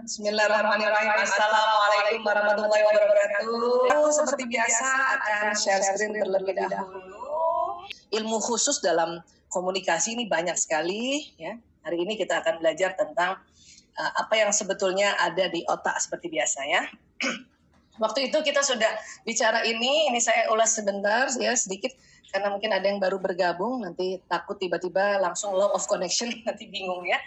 Bismillahirrahmanirrahim. Assalamualaikum warahmatullahi wabarakatuh. Seperti biasa akan share screen terlebih dahulu. Ilmu khusus dalam komunikasi ini banyak sekali ya. Hari ini kita akan belajar tentang uh, apa yang sebetulnya ada di otak seperti biasa ya. Waktu itu kita sudah bicara ini, ini saya ulas sebentar ya sedikit karena mungkin ada yang baru bergabung nanti takut tiba-tiba langsung law of connection nanti bingung ya.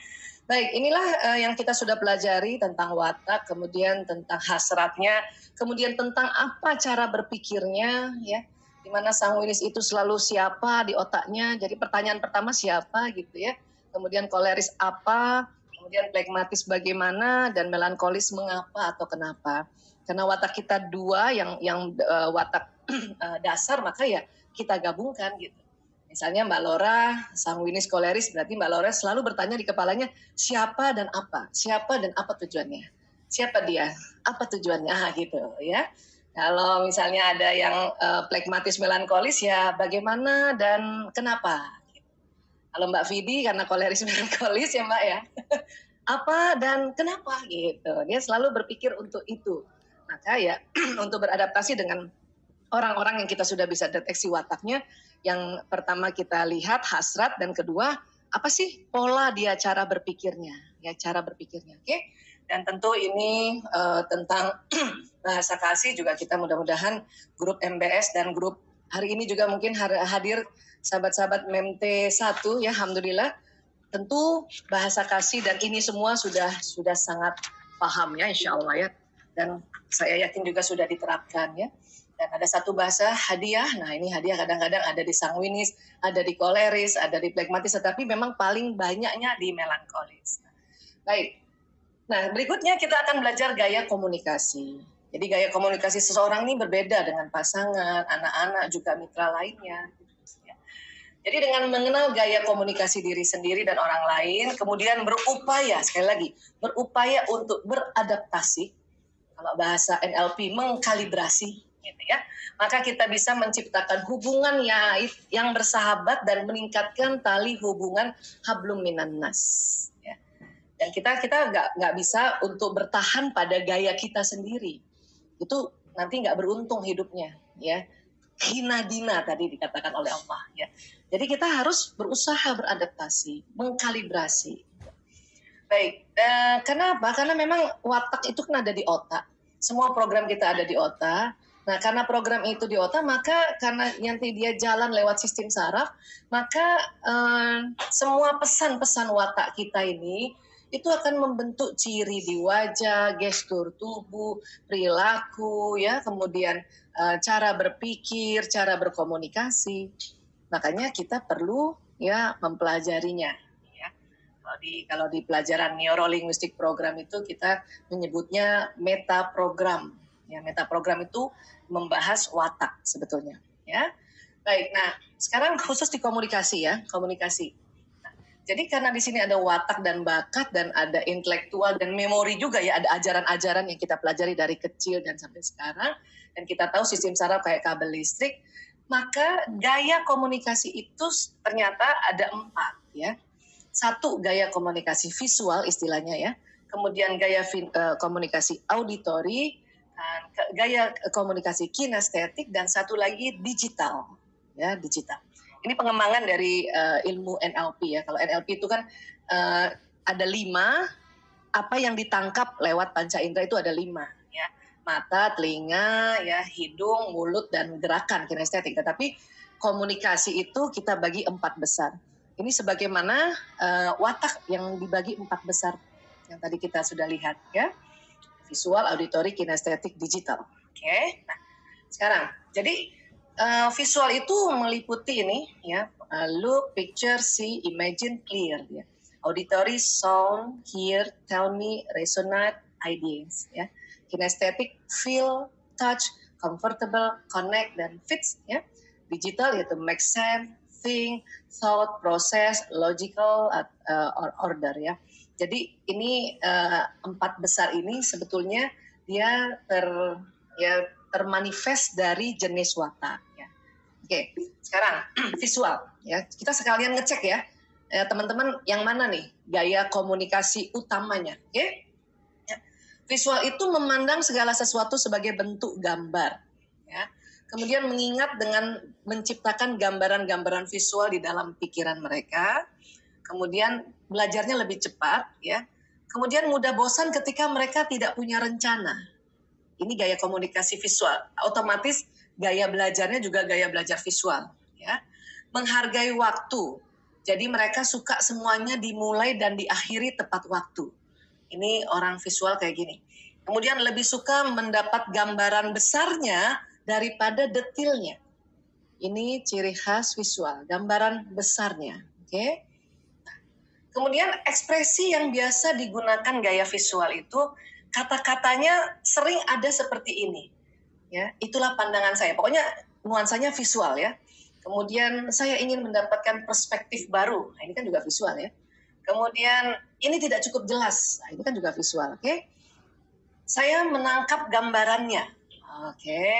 Baik, inilah uh, yang kita sudah pelajari tentang watak, kemudian tentang hasratnya, kemudian tentang apa cara berpikirnya, ya, di mana sanguinis itu selalu siapa di otaknya. Jadi pertanyaan pertama siapa gitu ya, kemudian koleris apa, kemudian plekmatis bagaimana, dan melankolis mengapa atau kenapa. Karena watak kita dua yang yang uh, watak uh, dasar maka ya kita gabungkan gitu. Misalnya Mbak Lora, sanguinis koleris, berarti Mbak Lora selalu bertanya di kepalanya, siapa dan apa? Siapa dan apa tujuannya? Siapa dia? Apa tujuannya? Ah, gitu ya. Kalau misalnya ada yang uh, plekmatis melankolis, ya bagaimana dan kenapa? Kalau Mbak Vidi karena koleris melankolis ya Mbak ya. apa dan kenapa gitu. Dia selalu berpikir untuk itu. Maka ya untuk beradaptasi dengan orang-orang yang kita sudah bisa deteksi wataknya, yang pertama kita lihat hasrat dan kedua apa sih pola dia cara berpikirnya? Ya cara berpikirnya oke? Okay? dan tentu ini uh, tentang bahasa kasih juga kita mudah-mudahan grup MBS dan grup hari ini juga mungkin hadir sahabat-sahabat MMT 1 ya alhamdulillah. Tentu bahasa kasih dan ini semua sudah sudah sangat paham ya insya Allah ya. Dan saya yakin juga sudah diterapkan ya dan ada satu bahasa hadiah. Nah, ini hadiah kadang-kadang ada di sanguinis, ada di koleris, ada di plekmatis, tetapi memang paling banyaknya di melankolis. Baik. Nah, berikutnya kita akan belajar gaya komunikasi. Jadi gaya komunikasi seseorang ini berbeda dengan pasangan, anak-anak, juga mitra lainnya. Jadi dengan mengenal gaya komunikasi diri sendiri dan orang lain, kemudian berupaya, sekali lagi, berupaya untuk beradaptasi, kalau bahasa NLP mengkalibrasi, gitu ya. Maka kita bisa menciptakan hubungan ya yang bersahabat dan meningkatkan tali hubungan hablum minan nas. Ya. Dan kita kita nggak nggak bisa untuk bertahan pada gaya kita sendiri. Itu nanti nggak beruntung hidupnya, ya. Hina dina tadi dikatakan oleh Allah, ya. Jadi kita harus berusaha beradaptasi, mengkalibrasi. Baik, eh, kenapa? Karena memang watak itu kan ada di otak. Semua program kita ada di otak Nah, karena program itu di otak, maka karena nanti dia jalan lewat sistem saraf, maka eh, semua pesan-pesan watak kita ini itu akan membentuk ciri di wajah, gestur tubuh, perilaku, ya, kemudian eh, cara berpikir, cara berkomunikasi. Makanya kita perlu ya mempelajarinya. Ya. Kalau di kalau di pelajaran neurolinguistik program itu kita menyebutnya meta program. Ya, meta program itu membahas watak sebetulnya ya. Baik, nah sekarang khusus di komunikasi ya, komunikasi. Nah, jadi karena di sini ada watak dan bakat dan ada intelektual dan memori juga ya, ada ajaran-ajaran yang kita pelajari dari kecil dan sampai sekarang dan kita tahu sistem saraf kayak kabel listrik, maka gaya komunikasi itu ternyata ada empat ya. Satu gaya komunikasi visual istilahnya ya, kemudian gaya uh, komunikasi auditori, gaya komunikasi kinestetik dan satu lagi digital ya digital. Ini pengembangan dari uh, ilmu NLP ya. Kalau NLP itu kan uh, ada lima apa yang ditangkap lewat panca indera itu ada lima ya. Mata telinga ya hidung mulut dan gerakan kinestetik. Tetapi komunikasi itu kita bagi empat besar. Ini sebagaimana uh, watak yang dibagi empat besar yang tadi kita sudah lihat ya visual, auditory, kinestetik, digital. Oke. Okay? Nah, sekarang jadi uh, visual itu meliputi ini ya, uh, look, picture, see, imagine, clear ya. Auditory, sound, hear, tell me, resonate, ideas ya. Kinestetik, feel, touch, comfortable, connect dan fits ya. Digital yaitu make sense, think, thought, process, logical, uh, or order ya. Jadi ini uh, empat besar ini sebetulnya dia ter ya termanifest dari jenis watak ya. Oke, sekarang visual ya. Kita sekalian ngecek ya. teman teman-teman yang mana nih gaya komunikasi utamanya, oke? Ya. Visual itu memandang segala sesuatu sebagai bentuk gambar. Ya. Kemudian mengingat dengan menciptakan gambaran-gambaran visual di dalam pikiran mereka. Kemudian belajarnya lebih cepat, ya. Kemudian mudah bosan ketika mereka tidak punya rencana. Ini gaya komunikasi visual. Otomatis gaya belajarnya juga gaya belajar visual, ya. Menghargai waktu. Jadi mereka suka semuanya dimulai dan diakhiri tepat waktu. Ini orang visual kayak gini. Kemudian lebih suka mendapat gambaran besarnya daripada detilnya. Ini ciri khas visual, gambaran besarnya. Oke. Okay? Kemudian ekspresi yang biasa digunakan gaya visual itu kata-katanya sering ada seperti ini. Ya, itulah pandangan saya. Pokoknya nuansanya visual ya. Kemudian saya ingin mendapatkan perspektif baru. Nah, ini kan juga visual ya. Kemudian ini tidak cukup jelas. Nah, ini kan juga visual, oke? Okay? Saya menangkap gambarannya. Oke. Okay.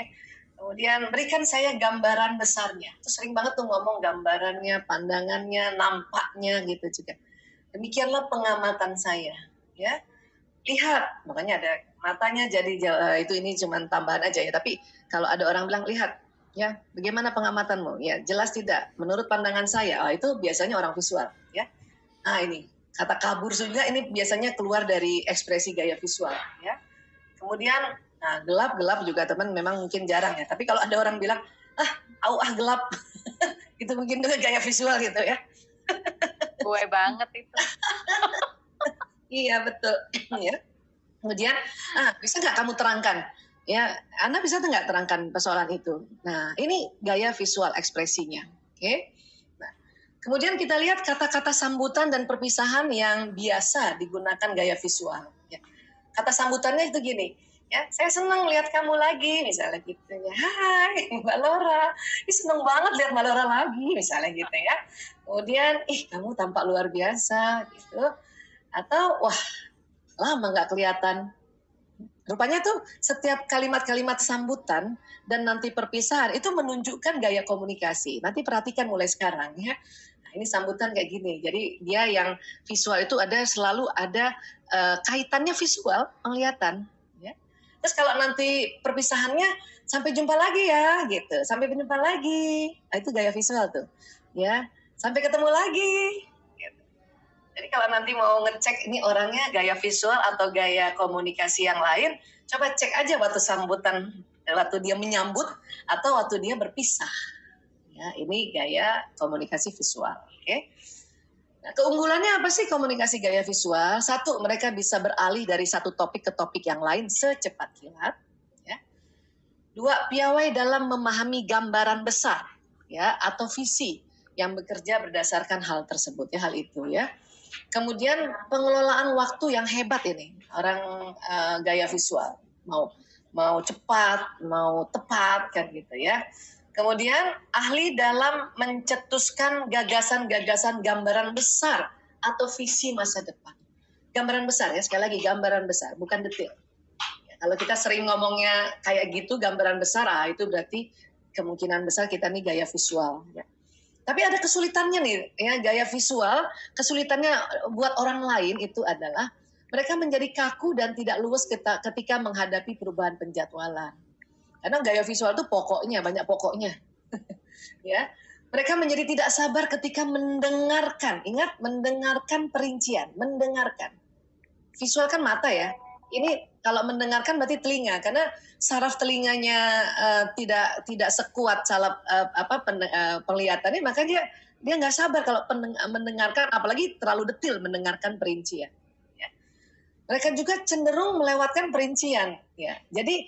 Kemudian berikan saya gambaran besarnya. Itu sering banget tuh ngomong gambarannya, pandangannya, nampaknya gitu juga. Demikianlah pengamatan saya, ya. Lihat, makanya ada matanya jadi uh, itu ini cuma tambahan aja ya. Tapi kalau ada orang bilang lihat, ya, bagaimana pengamatanmu? Ya, jelas tidak. Menurut pandangan saya, oh, itu biasanya orang visual, ya. Ah ini kata kabur juga ini biasanya keluar dari ekspresi gaya visual, ya. Kemudian nah gelap gelap juga teman memang mungkin jarang ya. Tapi kalau ada orang bilang ah au ah gelap, itu mungkin juga gaya visual gitu ya. gue banget itu. Iya betul. Ya kemudian ah bisa nggak kamu terangkan? Ya anda bisa nggak terangkan persoalan itu? Nah ini gaya visual ekspresinya. Oke. Okay? nah, kemudian kita lihat kata-kata sambutan dan perpisahan yang biasa digunakan gaya visual. Ya. kata sambutannya itu gini ya saya senang lihat kamu lagi. Misalnya gitu ya. Hai mbak Laura. Ih, seneng banget lihat mbak Laura lagi misalnya gitu ya. Kemudian ih kamu tampak luar biasa gitu. Atau wah lama nggak kelihatan. Rupanya tuh setiap kalimat-kalimat sambutan dan nanti perpisahan itu menunjukkan gaya komunikasi. Nanti perhatikan mulai sekarang ya. Nah, ini sambutan kayak gini. Jadi dia yang visual itu ada selalu ada uh, kaitannya visual penglihatan Terus kalau nanti perpisahannya sampai jumpa lagi ya gitu, sampai jumpa lagi. Nah, itu gaya visual tuh. Ya, sampai ketemu lagi. Gitu. Jadi kalau nanti mau ngecek ini orangnya gaya visual atau gaya komunikasi yang lain, coba cek aja waktu sambutan, waktu dia menyambut atau waktu dia berpisah. Ya, ini gaya komunikasi visual. Oke. Okay? Keunggulannya apa sih komunikasi gaya visual? Satu, mereka bisa beralih dari satu topik ke topik yang lain secepat kilat. Ya. Dua, piawai dalam memahami gambaran besar ya atau visi yang bekerja berdasarkan hal tersebut ya hal itu ya. Kemudian pengelolaan waktu yang hebat ini orang uh, gaya visual mau mau cepat mau tepat kan gitu ya Kemudian ahli dalam mencetuskan gagasan-gagasan gambaran besar atau visi masa depan. Gambaran besar ya, sekali lagi gambaran besar, bukan detail. Ya, kalau kita sering ngomongnya kayak gitu, gambaran besar, ah itu berarti kemungkinan besar kita nih gaya visual. Ya. Tapi ada kesulitannya nih, ya gaya visual, kesulitannya buat orang lain itu adalah mereka menjadi kaku dan tidak luwes ketika menghadapi perubahan penjadwalan karena gaya visual itu pokoknya, banyak pokoknya. ya. Mereka menjadi tidak sabar ketika mendengarkan. Ingat, mendengarkan perincian, mendengarkan. Visual kan mata ya. Ini kalau mendengarkan berarti telinga karena saraf telinganya uh, tidak tidak sekuat salap uh, apa pen, uh, penglihatannya maka dia dia nggak sabar kalau mendengarkan apalagi terlalu detil mendengarkan perincian ya. mereka juga cenderung melewatkan perincian ya jadi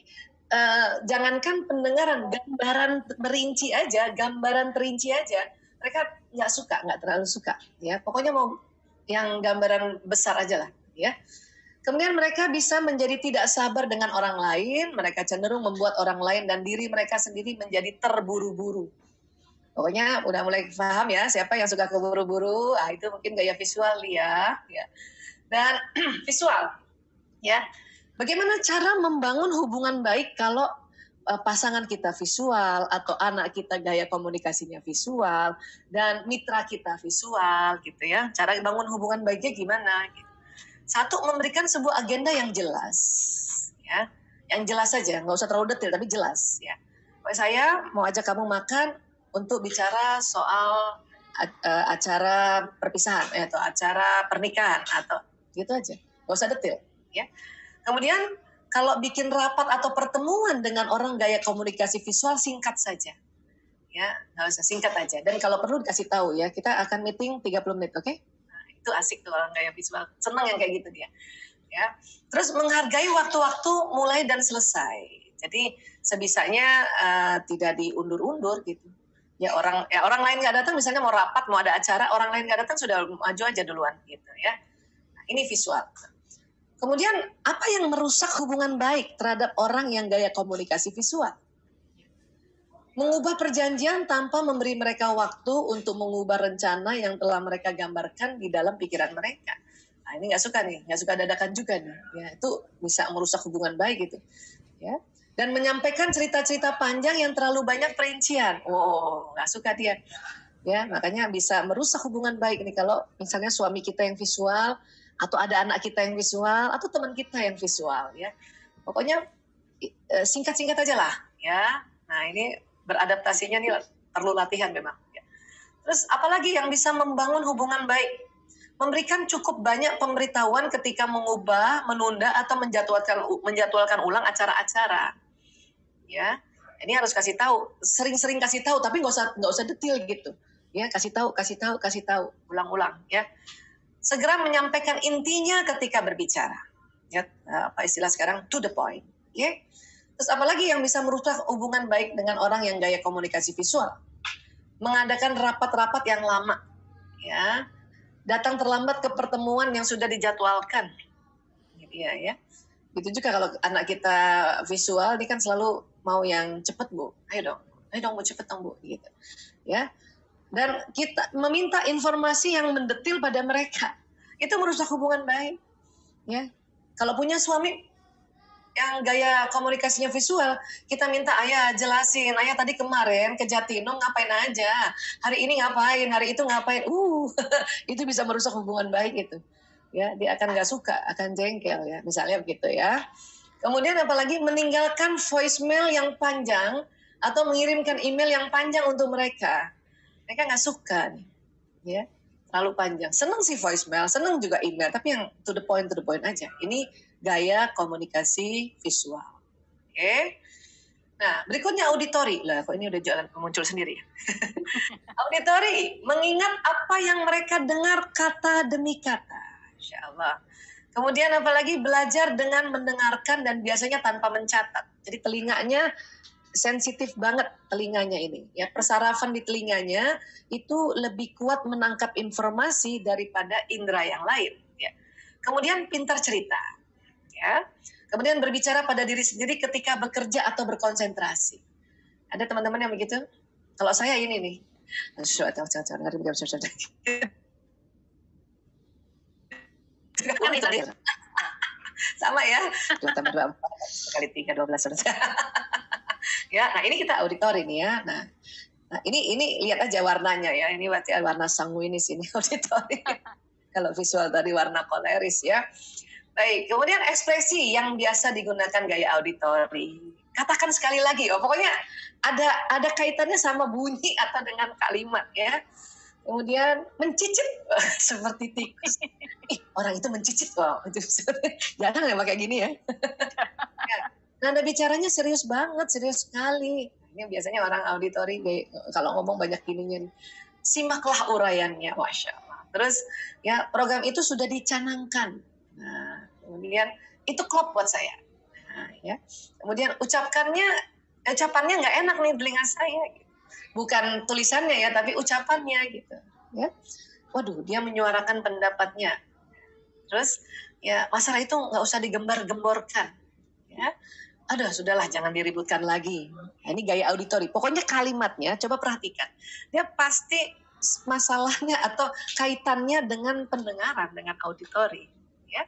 uh, jangankan pendengaran, gambaran merinci aja, gambaran terinci aja, mereka nggak suka, nggak terlalu suka, ya. Pokoknya mau yang gambaran besar aja lah, ya. Kemudian mereka bisa menjadi tidak sabar dengan orang lain, mereka cenderung membuat orang lain dan diri mereka sendiri menjadi terburu-buru. Pokoknya udah mulai paham ya siapa yang suka keburu-buru, ah itu mungkin gaya visual ya, ya. Dan visual, ya Bagaimana cara membangun hubungan baik kalau uh, pasangan kita visual atau anak kita gaya komunikasinya visual dan mitra kita visual gitu ya. Cara bangun hubungan baiknya gimana gitu. Satu memberikan sebuah agenda yang jelas, ya, yang jelas saja, nggak usah terlalu detail tapi jelas, ya. Saya mau ajak kamu makan untuk bicara soal uh, acara perpisahan eh, atau acara pernikahan atau gitu aja, nggak usah detail, ya. Kemudian kalau bikin rapat atau pertemuan dengan orang gaya komunikasi visual singkat saja. Ya nggak usah singkat aja. Dan kalau perlu dikasih tahu ya kita akan meeting 30 menit oke? Okay? nah, itu asik tuh orang gaya visual. Senang yang kayak gitu dia. Ya. Terus menghargai waktu-waktu mulai dan selesai. Jadi sebisanya uh, tidak diundur-undur gitu. Ya orang ya orang lain nggak datang misalnya mau rapat mau ada acara orang lain nggak datang sudah maju aja duluan gitu ya. Nah, ini visual kemudian apa yang merusak hubungan baik terhadap orang yang gaya komunikasi visual mengubah perjanjian tanpa memberi mereka waktu untuk mengubah rencana yang telah mereka gambarkan di dalam pikiran mereka. Nah, ini nggak suka nih, nggak suka dadakan juga nih. Ya, itu bisa merusak hubungan baik gitu. Ya. Dan menyampaikan cerita-cerita panjang yang terlalu banyak perincian. Oh, nggak suka dia. Ya, makanya bisa merusak hubungan baik nih kalau misalnya suami kita yang visual atau ada anak kita yang visual atau teman kita yang visual ya. Pokoknya eh, singkat-singkat aja lah ya. Nah, ini beradaptasinya nih perlu latihan memang. Ya. Terus apalagi yang bisa membangun hubungan baik? Memberikan cukup banyak pemberitahuan ketika mengubah, menunda atau menjadwalkan menjadwalkan ulang acara-acara. Ya, ini harus kasih tahu, sering-sering kasih tahu, tapi nggak usah nggak usah detail gitu. Ya, kasih tahu, kasih tahu, kasih tahu, ulang-ulang. Ya, segera menyampaikan intinya ketika berbicara. Ya, apa istilah sekarang to the point. Ya, Terus apalagi yang bisa merusak hubungan baik dengan orang yang gaya komunikasi visual? Mengadakan rapat-rapat yang lama, ya. Datang terlambat ke pertemuan yang sudah dijadwalkan. Iya ya. Itu juga kalau anak kita visual, dia kan selalu mau yang cepat bu. Ayo dong, ayo dong bu cepet dong bu, gitu. Ya. Dan kita meminta informasi yang mendetil pada mereka. Itu merusak hubungan baik. Ya. Kalau punya suami, yang gaya komunikasinya visual, kita minta ayah jelasin, ayah tadi kemarin ke Jatinong ngapain aja, hari ini ngapain, hari itu ngapain, uh, itu bisa merusak hubungan baik itu. Ya, dia akan nggak suka, akan jengkel ya, misalnya begitu ya. Kemudian apalagi meninggalkan voicemail yang panjang atau mengirimkan email yang panjang untuk mereka. Mereka nggak suka nih, ya terlalu panjang. Seneng sih voicemail, seneng juga email, tapi yang to the point to the point aja. Ini gaya komunikasi visual. Oke. Okay? Nah, berikutnya auditori. Lah, kok ini udah jalan muncul sendiri. auditori, mengingat apa yang mereka dengar kata demi kata. Insya Allah. Kemudian apalagi belajar dengan mendengarkan dan biasanya tanpa mencatat. Jadi telinganya sensitif banget telinganya ini. Ya, persarafan di telinganya itu lebih kuat menangkap informasi daripada indera yang lain. Ya. Kemudian pintar cerita ya. Kemudian berbicara pada diri sendiri ketika bekerja atau berkonsentrasi. Ada teman-teman yang begitu? Kalau saya ini nih. Sama ya. Dua tambah dua empat kali tiga dua belas ya, nah ini kita auditori nih ya. Nah, nah ini ini lihat aja warnanya ya. Ini berarti warna sanguinis ini auditori. Kalau visual tadi warna koleris ya. Baik, kemudian ekspresi yang biasa digunakan gaya auditori. Katakan sekali lagi, oh pokoknya ada ada kaitannya sama bunyi atau dengan kalimat ya. Kemudian mencicit seperti tikus. Ih, orang itu mencicit, wow, itu jarang ya pakai gini ya. Nada bicaranya serius banget, serius sekali. Ini biasanya orang auditori kalau ngomong banyak gininya. Simaklah uraiannya, masya Allah. Terus ya program itu sudah dicanangkan Nah, kemudian itu klop buat saya. Nah, ya. Kemudian ucapkannya, ucapannya nggak enak nih telinga saya. Bukan tulisannya ya, tapi ucapannya gitu. Ya. Waduh, dia menyuarakan pendapatnya. Terus ya masalah itu nggak usah digembar-gemborkan. Ya. Aduh, sudahlah jangan diributkan lagi. Nah, ini gaya auditori. Pokoknya kalimatnya coba perhatikan. Dia pasti masalahnya atau kaitannya dengan pendengaran, dengan auditori ya.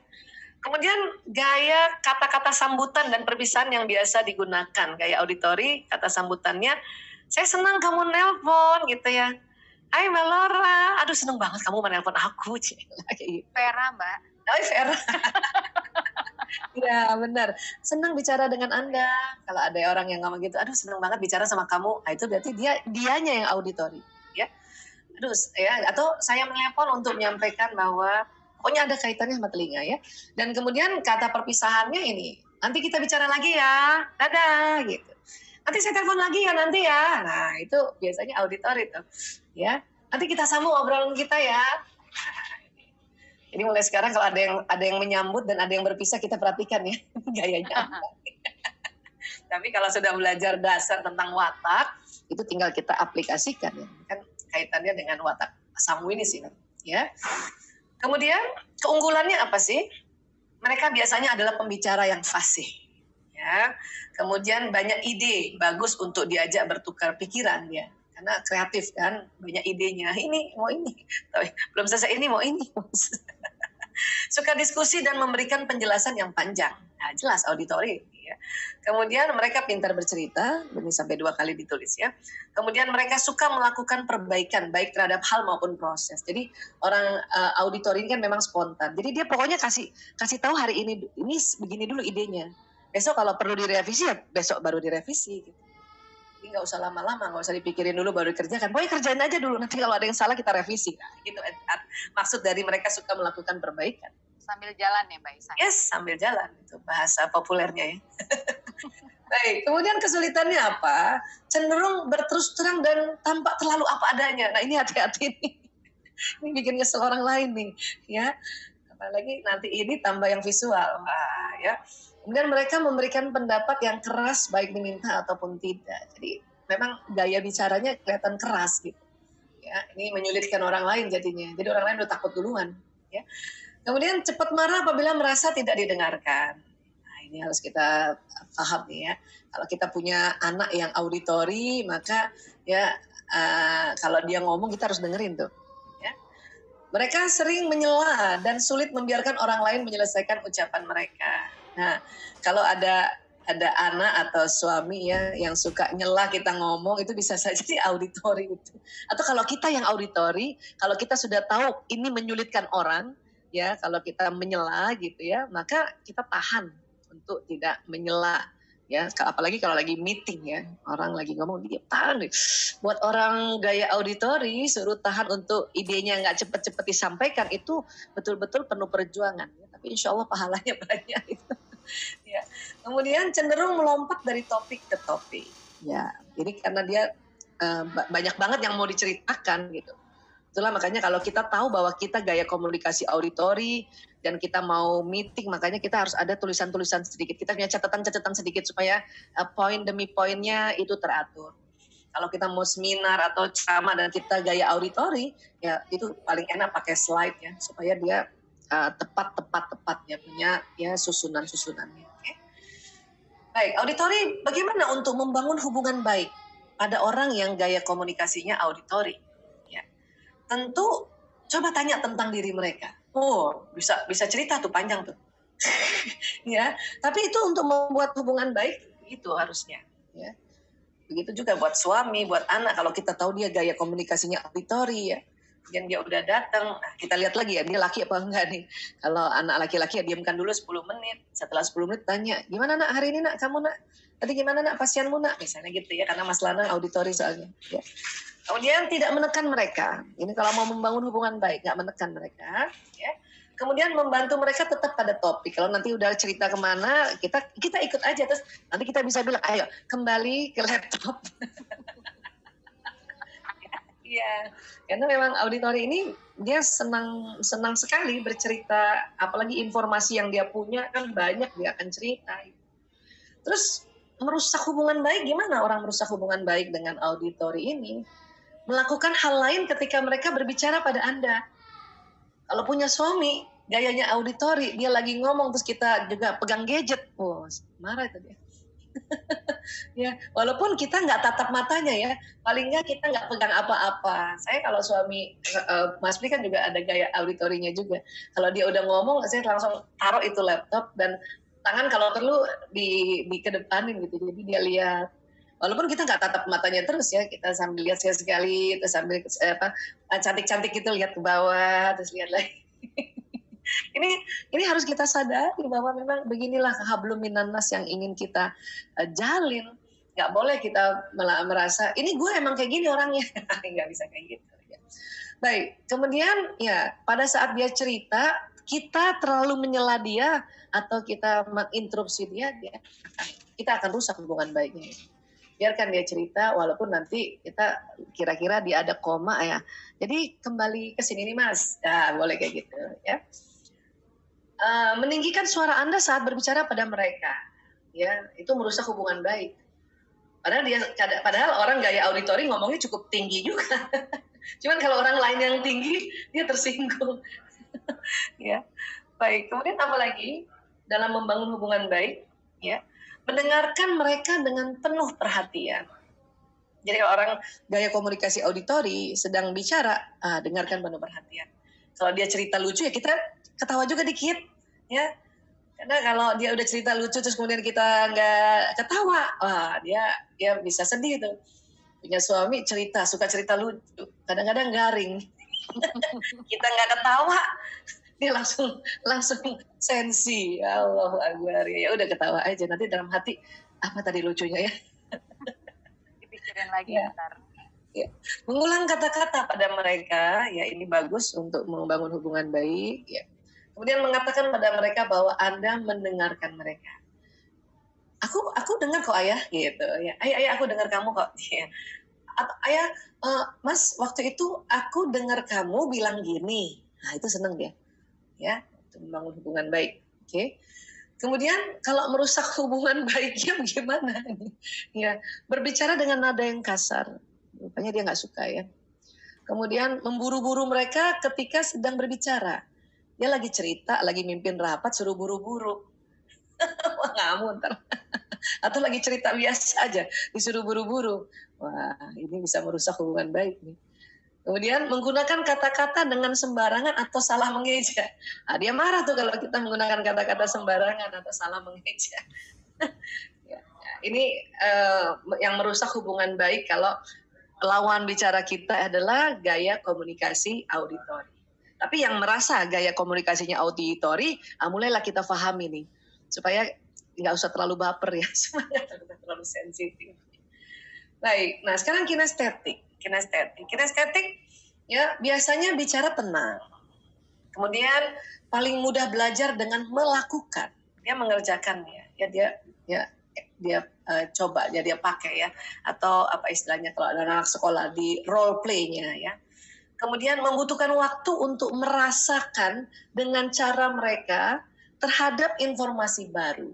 Kemudian gaya kata-kata sambutan dan perpisahan yang biasa digunakan, gaya auditori, kata sambutannya, saya senang kamu nelpon gitu ya. Hai Melora, aduh seneng banget kamu menelpon aku. Vera mbak. Oh, Vera. ya benar. Senang bicara dengan Anda. Kalau ada orang yang ngomong gitu, aduh senang banget bicara sama kamu. Nah, itu berarti dia dianya yang auditori, ya. Aduh, ya atau saya menelepon untuk menyampaikan bahwa pokoknya ada kaitannya sama telinga ya. Dan kemudian kata perpisahannya ini, nanti kita bicara lagi ya. Dadah gitu. Nanti saya telepon lagi ya nanti ya. Nah, itu biasanya auditori tuh. Ya. Nanti kita sambung obrolan kita ya. Jadi mulai sekarang kalau ada yang ada yang menyambut dan ada yang berpisah kita perhatikan ya gayanya. Tapi kalau sudah belajar dasar tentang watak itu tinggal kita aplikasikan ya. Kan kaitannya dengan watak samu ini sih ya. Kemudian keunggulannya apa sih? Mereka biasanya adalah pembicara yang fasih. Ya. Kemudian banyak ide bagus untuk diajak bertukar pikiran ya karena kreatif kan banyak idenya ini mau ini belum selesai ini mau ini suka diskusi dan memberikan penjelasan yang panjang. Nah, jelas auditori ya. kemudian mereka pintar bercerita ini sampai dua kali ditulis ya. Kemudian mereka suka melakukan perbaikan baik terhadap hal maupun proses. Jadi orang uh, auditori ini kan memang spontan. Jadi dia pokoknya kasih kasih tahu hari ini ini begini dulu idenya. Besok kalau perlu direvisi ya besok baru direvisi gitu jadi nggak usah lama-lama, nggak usah dipikirin dulu baru dikerjakan. Pokoknya kerjain aja dulu. Nanti kalau ada yang salah kita revisi. Nah, gitu. Maksud dari mereka suka melakukan perbaikan. Sambil jalan ya Mbak Isa? Yes, sambil jalan. Itu bahasa populernya ya. Baik, kemudian kesulitannya apa? Cenderung berterus terang dan tampak terlalu apa adanya. Nah ini hati-hati nih. Ini bikin kesel orang lain nih. ya. Apalagi nanti ini tambah yang visual. Wah, ya Kemudian mereka memberikan pendapat yang keras baik diminta ataupun tidak. Jadi memang gaya bicaranya kelihatan keras gitu. Ya, ini menyulitkan orang lain jadinya. Jadi orang lain udah takut duluan. Ya. Kemudian cepat marah apabila merasa tidak didengarkan. Nah, ini harus kita paham nih ya. Kalau kita punya anak yang auditori, maka ya uh, kalau dia ngomong kita harus dengerin tuh. Ya. Mereka sering menyela dan sulit membiarkan orang lain menyelesaikan ucapan mereka. Nah, kalau ada ada anak atau suami ya yang suka nyela kita ngomong itu bisa saja di auditori itu. Atau kalau kita yang auditori, kalau kita sudah tahu ini menyulitkan orang, ya kalau kita menyela gitu ya, maka kita tahan untuk tidak menyela ya. Apalagi kalau lagi meeting ya orang lagi ngomong dia tahan. Buat orang gaya auditori suruh tahan untuk idenya nggak cepet-cepet disampaikan itu betul-betul penuh perjuangan. Tapi insya Allah pahalanya banyak. itu ya. Kemudian cenderung melompat dari topik ke topik. Ya, jadi karena dia uh, banyak banget yang mau diceritakan gitu. Itulah makanya kalau kita tahu bahwa kita gaya komunikasi auditori dan kita mau meeting, makanya kita harus ada tulisan-tulisan sedikit. Kita punya catatan-catatan sedikit supaya uh, poin demi poinnya itu teratur. Kalau kita mau seminar atau ceramah dan kita gaya auditori, ya itu paling enak pakai slide ya supaya dia uh, tepat tepat tepat ya punya ya susunan susunannya. Okay? Baik, auditori bagaimana untuk membangun hubungan baik pada orang yang gaya komunikasinya auditori? Ya, tentu coba tanya tentang diri mereka. Oh, bisa bisa cerita tuh panjang tuh. ya, tapi itu untuk membuat hubungan baik itu harusnya. Ya. Begitu juga buat suami, buat anak. Kalau kita tahu dia gaya komunikasinya auditori ya, kemudian dia udah datang. Nah, kita lihat lagi ya dia laki apa enggak nih? Kalau anak laki-laki ya diamkan dulu 10 menit. Setelah 10 menit tanya gimana nak? Hari ini nak? Kamu nak? Tadi gimana nak? Pasienmu nak? Misalnya gitu ya karena Mas Lana auditori soalnya. Ya. kemudian tidak menekan mereka. Ini kalau mau membangun hubungan baik nggak menekan mereka ya. Kemudian membantu mereka tetap pada topik. Kalau nanti udah cerita ke mana, kita kita ikut aja. Terus nanti kita bisa bilang, ayo kembali ke laptop. Iya, karena memang auditori ini dia senang senang sekali bercerita, apalagi informasi yang dia punya kan banyak dia akan cerita. Terus merusak hubungan baik gimana orang merusak hubungan baik dengan auditori ini? Melakukan hal lain ketika mereka berbicara pada Anda. Kalau punya suami, gayanya auditori, dia lagi ngomong terus kita juga pegang gadget, oh, marah itu dia. Ya walaupun kita nggak tatap matanya ya paling nggak kita nggak pegang apa-apa. Saya kalau suami uh, Mas Pri kan juga ada gaya auditorinya juga. Kalau dia udah ngomong saya langsung taruh itu laptop dan tangan kalau perlu di di kedepanin gitu. Jadi dia lihat. Walaupun kita nggak tatap matanya terus ya kita sambil lihat sekali terus sambil eh, apa cantik-cantik itu lihat ke bawah terus lihat lagi ini ini harus kita sadari bahwa memang beginilah hablum minanas yang ingin kita uh, jalin. Nggak boleh kita merasa ini gue emang kayak gini orangnya, nggak bisa kayak gitu. Ya. Baik, kemudian ya pada saat dia cerita kita terlalu menyela dia atau kita menginterupsi dia, dia kita akan rusak hubungan baiknya biarkan dia cerita walaupun nanti kita kira-kira dia ada koma ya jadi kembali ke sini nih mas nah, boleh kayak gitu ya uh, meninggikan suara anda saat berbicara pada mereka. Ya itu merusak hubungan baik. Padahal dia padahal orang gaya auditori ngomongnya cukup tinggi juga. Cuman kalau orang lain yang tinggi dia tersinggung. Ya. Baik kemudian apa lagi? Dalam membangun hubungan baik ya mendengarkan mereka dengan penuh perhatian. Jadi orang gaya komunikasi auditori sedang bicara, ah, dengarkan penuh perhatian. Kalau dia cerita lucu ya kita ketawa juga dikit, ya. Karena kalau dia udah cerita lucu terus kemudian kita nggak ketawa, wah dia dia bisa sedih tuh. Punya suami cerita suka cerita lucu, kadang-kadang garing. kita nggak ketawa, dia langsung langsung sensi ya Allah Akbar ya udah ketawa aja nanti dalam hati apa tadi lucunya ya dipikirin lagi ya. ntar ya. mengulang kata-kata pada mereka ya ini bagus untuk membangun hubungan baik ya kemudian mengatakan pada mereka bahwa anda mendengarkan mereka aku aku dengar kok ayah gitu ya ayah ayah aku dengar kamu kok ya ayah uh, mas waktu itu aku dengar kamu bilang gini nah itu seneng dia ya untuk membangun hubungan baik. Oke. Okay? Kemudian kalau merusak hubungan baiknya bagaimana? ya berbicara dengan nada yang kasar, rupanya dia nggak suka ya. Kemudian memburu-buru mereka ketika sedang berbicara. Dia lagi cerita, lagi mimpin rapat, suruh buru-buru. Wah kamu ntar. Atau lagi cerita biasa aja, disuruh buru-buru. Wah ini bisa merusak hubungan baik nih. Kemudian menggunakan kata-kata dengan sembarangan atau salah mengeja. Nah, dia marah tuh kalau kita menggunakan kata-kata sembarangan atau salah mengeja. ya, ini uh, yang merusak hubungan baik kalau lawan bicara kita adalah gaya komunikasi auditori. Tapi yang merasa gaya komunikasinya auditori, ah, mulailah kita pahami nih. Supaya nggak usah terlalu baper ya, supaya terlalu sensitif. Baik, nah sekarang kinestetik kinestetik. Kinestetik ya biasanya bicara tenang. Kemudian paling mudah belajar dengan melakukan. Dia mengerjakannya. Ya dia ya dia uh, coba ya dia pakai ya atau apa istilahnya kalau ada anak sekolah di role play-nya ya. Kemudian membutuhkan waktu untuk merasakan dengan cara mereka terhadap informasi baru.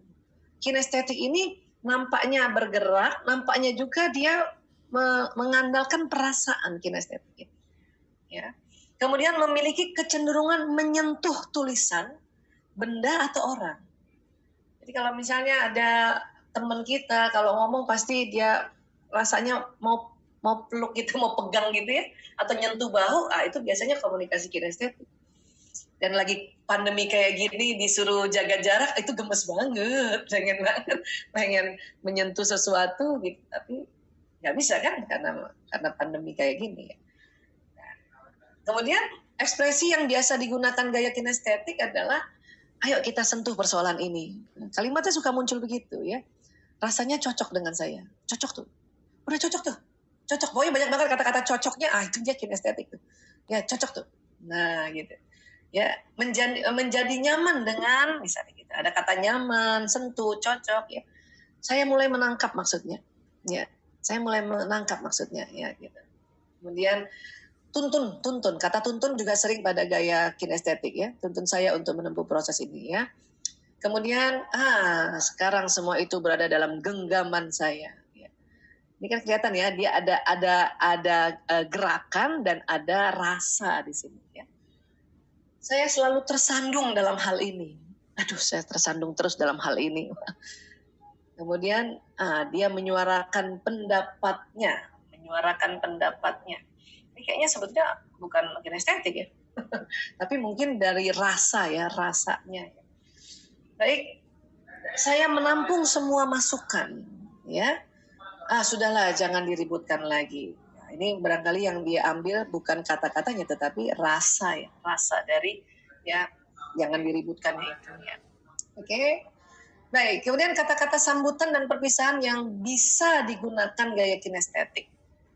Kinestetik ini nampaknya bergerak, nampaknya juga dia mengandalkan perasaan kinestetik. Ya. Kemudian memiliki kecenderungan menyentuh tulisan, benda atau orang. Jadi kalau misalnya ada teman kita kalau ngomong pasti dia rasanya mau mau peluk gitu, mau pegang gitu ya, atau nyentuh bahu, ah itu biasanya komunikasi kinestetik. Dan lagi pandemi kayak gini disuruh jaga jarak itu gemes banget, pengen banget, pengen menyentuh sesuatu gitu, tapi nggak bisa kan karena karena pandemi kayak gini ya. kemudian ekspresi yang biasa digunakan gaya kinestetik adalah ayo kita sentuh persoalan ini. Kalimatnya suka muncul begitu ya. Rasanya cocok dengan saya. Cocok tuh. Udah cocok tuh. Cocok. Pokoknya banyak banget kata-kata cocoknya. Ah itu dia kinestetik tuh. Ya cocok tuh. Nah gitu. Ya menjadi menjadi nyaman dengan misalnya gitu. Ada kata nyaman, sentuh, cocok ya. Saya mulai menangkap maksudnya. Ya saya mulai menangkap maksudnya ya gitu. Kemudian tuntun, tuntun. Kata tuntun juga sering pada gaya kinestetik ya. Tuntun saya untuk menempuh proses ini ya. Kemudian ah sekarang semua itu berada dalam genggaman saya. Ya. Ini kan kelihatan ya dia ada ada ada uh, gerakan dan ada rasa di sini ya. Saya selalu tersandung dalam hal ini. Aduh, saya tersandung terus dalam hal ini. Kemudian ah, dia menyuarakan pendapatnya, menyuarakan pendapatnya. Ini kayaknya sebetulnya bukan kinestetik ya, tapi mungkin dari rasa ya, rasanya. Baik, saya menampung semua masukan, ya. Ah sudahlah, jangan diributkan lagi. Ini barangkali yang dia ambil bukan kata-katanya, tetapi rasa ya, rasa dari ya jangan diributkan itu ya. Oke. Okay? Baik, kemudian kata-kata sambutan dan perpisahan yang bisa digunakan gaya kinestetik.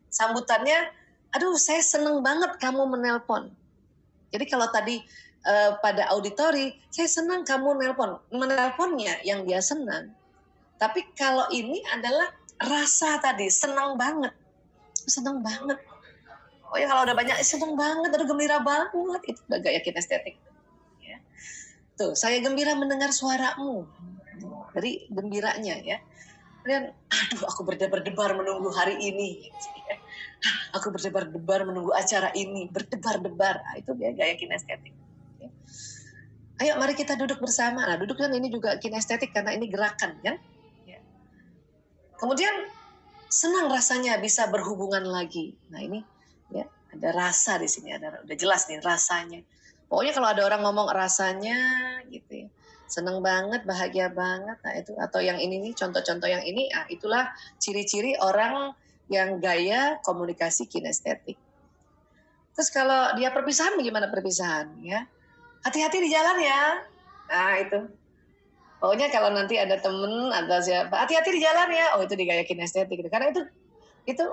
Sambutannya, aduh saya seneng banget kamu menelpon. Jadi kalau tadi uh, pada auditori, saya senang kamu menelpon. Menelponnya yang dia senang. Tapi kalau ini adalah rasa tadi, senang banget. Senang banget. Oh ya kalau udah banyak, senang banget, aduh gembira banget. Itu udah gaya kinestetik. Ya. Tuh, saya gembira mendengar suaramu dari gembiranya ya. Kemudian, aduh aku berdebar-debar menunggu hari ini. Aku berdebar-debar menunggu acara ini, berdebar-debar. Nah, itu dia gaya kinestetik. Ya. Ayo mari kita duduk bersama. Nah, duduk kan ini juga kinestetik karena ini gerakan kan. Ya. Kemudian senang rasanya bisa berhubungan lagi. Nah ini ya ada rasa di sini ada udah jelas nih rasanya. Pokoknya kalau ada orang ngomong rasanya gitu ya seneng banget, bahagia banget. Nah itu atau yang ini nih contoh-contoh yang ini, ah itulah ciri-ciri orang yang gaya komunikasi kinestetik. Terus kalau dia perpisahan bagaimana perpisahan ya? Hati-hati di jalan ya. Nah itu. Pokoknya kalau nanti ada temen atau siapa, hati-hati di jalan ya. Oh itu di gaya kinestetik. Karena itu itu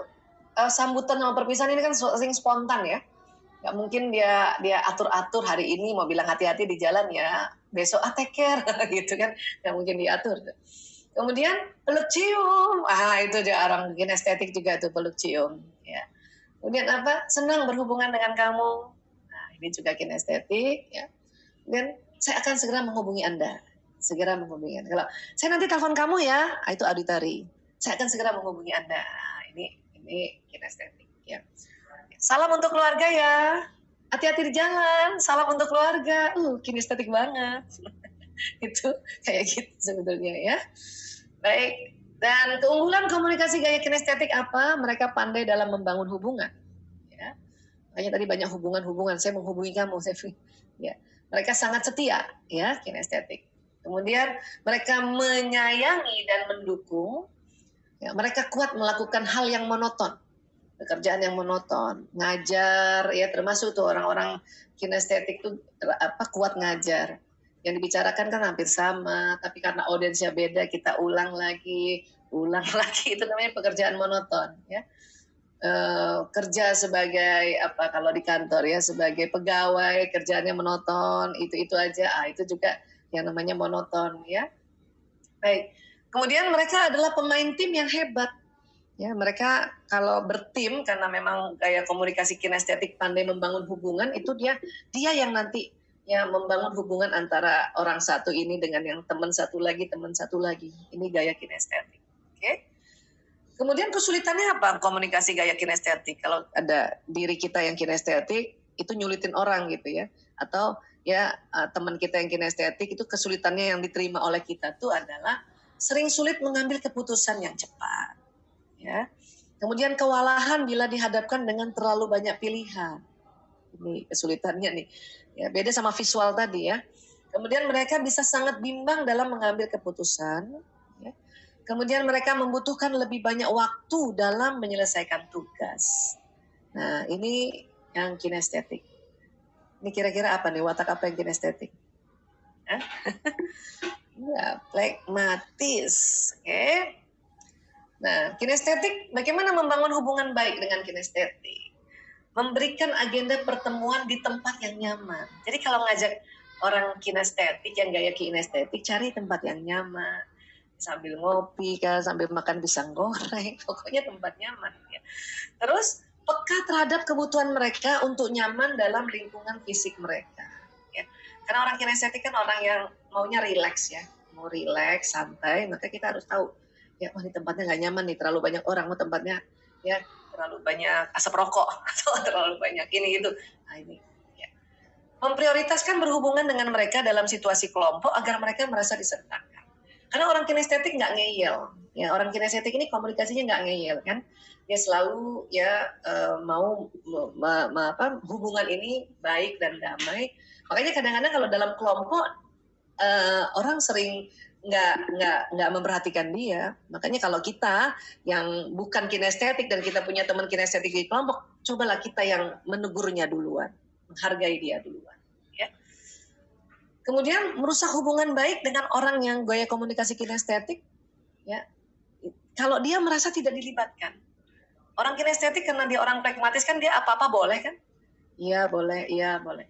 uh, sambutan sama perpisahan ini kan sering spontan ya. Nggak mungkin dia dia atur atur hari ini mau bilang hati hati di jalan ya. Besok ah take care. Gitu kan. Nggak mungkin diatur kemudian peluk cium. Ah itu dia orang bikin estetik juga tuh peluk cium. Ya. Kemudian apa? Senang berhubungan dengan kamu. Nah ini juga kinestetik ya dan saya akan segera menghubungi anda segera menghubungi anda kalau saya nanti telepon kamu ya ah, itu auditory saya akan segera menghubungi anda nah, ini ini kinestetik ya Salam untuk keluarga ya. Hati-hati di jalan. Salam untuk keluarga. Uh, kinestetik banget. itu kayak gitu sebetulnya ya. Baik. Dan keunggulan komunikasi gaya kinestetik apa? Mereka pandai dalam membangun hubungan. Ya. Makanya tadi banyak hubungan-hubungan. Saya menghubungi kamu, saya ya. Mereka sangat setia, ya, kinestetik. Kemudian mereka menyayangi dan mendukung. Ya, mereka kuat melakukan hal yang monoton pekerjaan yang monoton, ngajar ya termasuk tuh orang-orang kinestetik tuh apa kuat ngajar. Yang dibicarakan kan hampir sama, tapi karena audiensnya beda kita ulang lagi, ulang lagi itu namanya pekerjaan monoton ya. E, kerja sebagai apa kalau di kantor ya sebagai pegawai kerjaannya monoton itu itu aja ah itu juga yang namanya monoton ya baik kemudian mereka adalah pemain tim yang hebat Ya, mereka kalau bertim karena memang gaya komunikasi kinestetik pandai membangun hubungan itu dia dia yang nanti ya membangun hubungan antara orang satu ini dengan yang teman satu lagi, teman satu lagi. Ini gaya kinestetik. Oke. Okay? Kemudian kesulitannya apa komunikasi gaya kinestetik? Kalau ada diri kita yang kinestetik itu nyulitin orang gitu ya. Atau ya eh, teman kita yang kinestetik itu kesulitannya yang diterima oleh kita tuh adalah sering sulit mengambil keputusan yang cepat ya. Kemudian kewalahan bila dihadapkan dengan terlalu banyak pilihan. Ini kesulitannya nih. Ya, beda sama visual tadi ya. Kemudian mereka bisa sangat bimbang dalam mengambil keputusan. Kemudian mereka membutuhkan lebih banyak waktu dalam menyelesaikan tugas. Nah, ini yang kinestetik. Ini kira-kira apa nih? Watak apa yang kinestetik? ya, pragmatis. Oke. Nah, kinestetik, bagaimana membangun hubungan baik dengan kinestetik? Memberikan agenda pertemuan di tempat yang nyaman. Jadi kalau ngajak orang kinestetik yang gaya kinestetik, cari tempat yang nyaman. Sambil ngopi kan, sambil makan pisang goreng, pokoknya tempat nyaman. Ya. Terus peka terhadap kebutuhan mereka untuk nyaman dalam lingkungan fisik mereka. Ya. Karena orang kinestetik kan orang yang maunya rileks ya, mau rileks, santai, maka kita harus tahu ya oh ini tempatnya nggak nyaman nih terlalu banyak orang oh tempatnya ya terlalu banyak asap rokok atau terlalu banyak ini itu nah ini ya. memprioritaskan berhubungan dengan mereka dalam situasi kelompok agar mereka merasa disertakan karena orang kinestetik nggak ngeyel. Ya orang kinestetik ini komunikasinya nggak ngeyel kan? Dia selalu ya uh, mau ma, ma, apa, hubungan ini baik dan damai. Makanya kadang-kadang kalau dalam kelompok uh, orang sering nggak nggak nggak memperhatikan dia. Makanya kalau kita yang bukan kinestetik dan kita punya teman kinestetik di kelompok cobalah kita yang menegurnya duluan menghargai dia duluan Kemudian merusak hubungan baik dengan orang yang gaya komunikasi kinestetik, ya. Kalau dia merasa tidak dilibatkan. Orang kinestetik karena dia orang pragmatis kan dia apa-apa boleh kan? Iya boleh, iya boleh.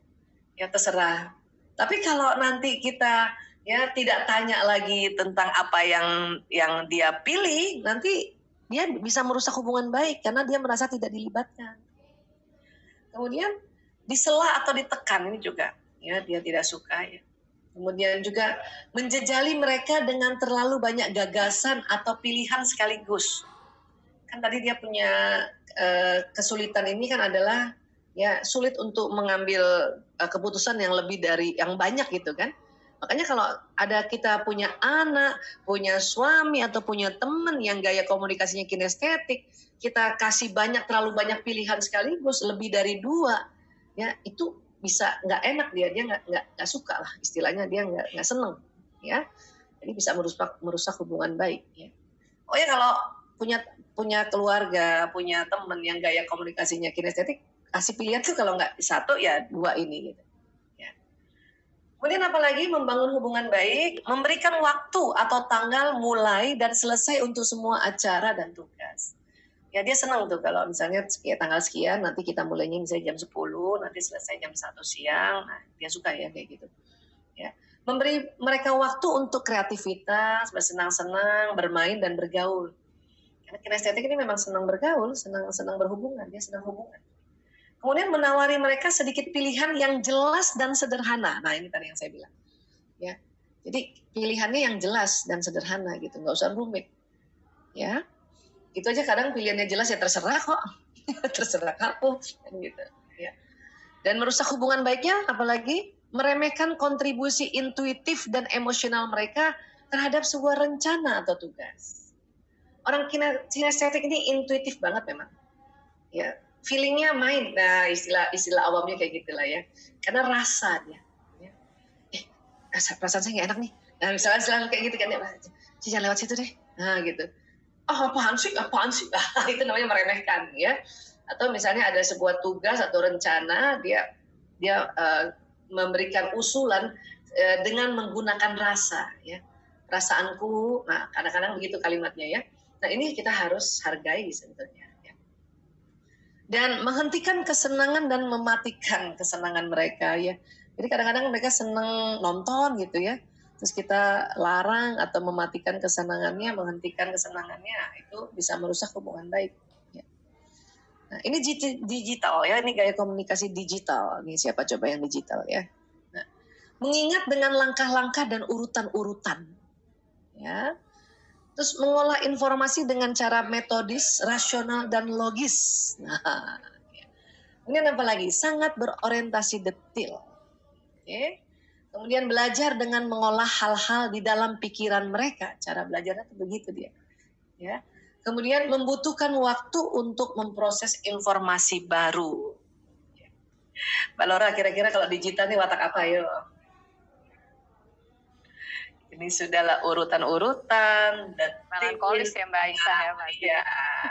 Ya terserah. Tapi kalau nanti kita ya tidak tanya lagi tentang apa yang yang dia pilih, nanti dia bisa merusak hubungan baik karena dia merasa tidak dilibatkan. Kemudian disela atau ditekan ini juga ya dia tidak suka ya. Kemudian juga menjejali mereka dengan terlalu banyak gagasan atau pilihan sekaligus. Kan tadi dia punya uh, kesulitan ini kan adalah ya sulit untuk mengambil uh, keputusan yang lebih dari yang banyak gitu kan. Makanya kalau ada kita punya anak, punya suami atau punya teman yang gaya komunikasinya kinestetik, kita kasih banyak terlalu banyak pilihan sekaligus lebih dari dua, ya itu bisa nggak enak dia dia nggak nggak suka lah istilahnya dia nggak nggak seneng ya. Jadi bisa merusak merusak hubungan baik ya. Oh ya kalau punya punya keluarga punya teman yang gaya komunikasinya kinestetik kasih pilihan tuh kalau nggak satu ya dua ini gitu ya. Kemudian apalagi membangun hubungan baik memberikan waktu atau tanggal mulai dan selesai untuk semua acara dan tugas ya dia senang tuh kalau misalnya ya, tanggal sekian nanti kita mulainya misalnya jam 10 nanti selesai jam satu siang. Nah dia suka ya kayak gitu. Ya memberi mereka waktu untuk kreativitas bersenang-senang bermain dan bergaul. Karena kinestetik ini memang senang bergaul senang senang berhubungan dia senang hubungan. Kemudian menawari mereka sedikit pilihan yang jelas dan sederhana. Nah ini tadi yang saya bilang. Ya jadi pilihannya yang jelas dan sederhana gitu nggak usah rumit. Ya itu aja kadang pilihannya jelas ya terserah kok. Terserah kamu gitu ya. Dan merusak hubungan baiknya apalagi meremehkan kontribusi intuitif dan emosional mereka terhadap sebuah rencana atau tugas. Orang kinestetik ini intuitif banget memang ya. Feelingnya main nah istilah istilah awamnya kayak gitulah ya. Karena rasa dia ya. eh perasaan saya nggak enak nih. Nah misalnya selalu kayak gitu kan ya. Jangan lewat situ deh. Nah gitu ah apaan sih? Apaan sih? Ah, itu namanya meremehkan ya. Atau misalnya ada sebuah tugas atau rencana dia dia uh, memberikan usulan uh, dengan menggunakan rasa ya. Perasaanku nah kadang-kadang begitu kalimatnya ya. Nah ini kita harus hargai sebetulnya ya. dan menghentikan kesenangan dan mematikan kesenangan mereka ya. Jadi kadang-kadang mereka senang nonton gitu ya terus kita larang atau mematikan kesenangannya, menghentikan kesenangannya, itu bisa merusak hubungan baik. Ya. Nah, ini digital ya, ini gaya komunikasi digital. Ini siapa coba yang digital ya? Nah, mengingat dengan langkah-langkah dan urutan-urutan, ya. Terus mengolah informasi dengan cara metodis, rasional dan logis. Nah, ya. ini apa lagi? Sangat berorientasi detil. Oke. Okay Kemudian belajar dengan mengolah hal-hal di dalam pikiran mereka. Cara belajarnya itu begitu dia. Ya. Kemudian membutuhkan waktu untuk memproses informasi baru. Mbak Laura, kira-kira kalau digital ini watak apa ya? Ini sudahlah urutan-urutan dan melankolis ya Mbak Aisyah ya Mbak. Ya,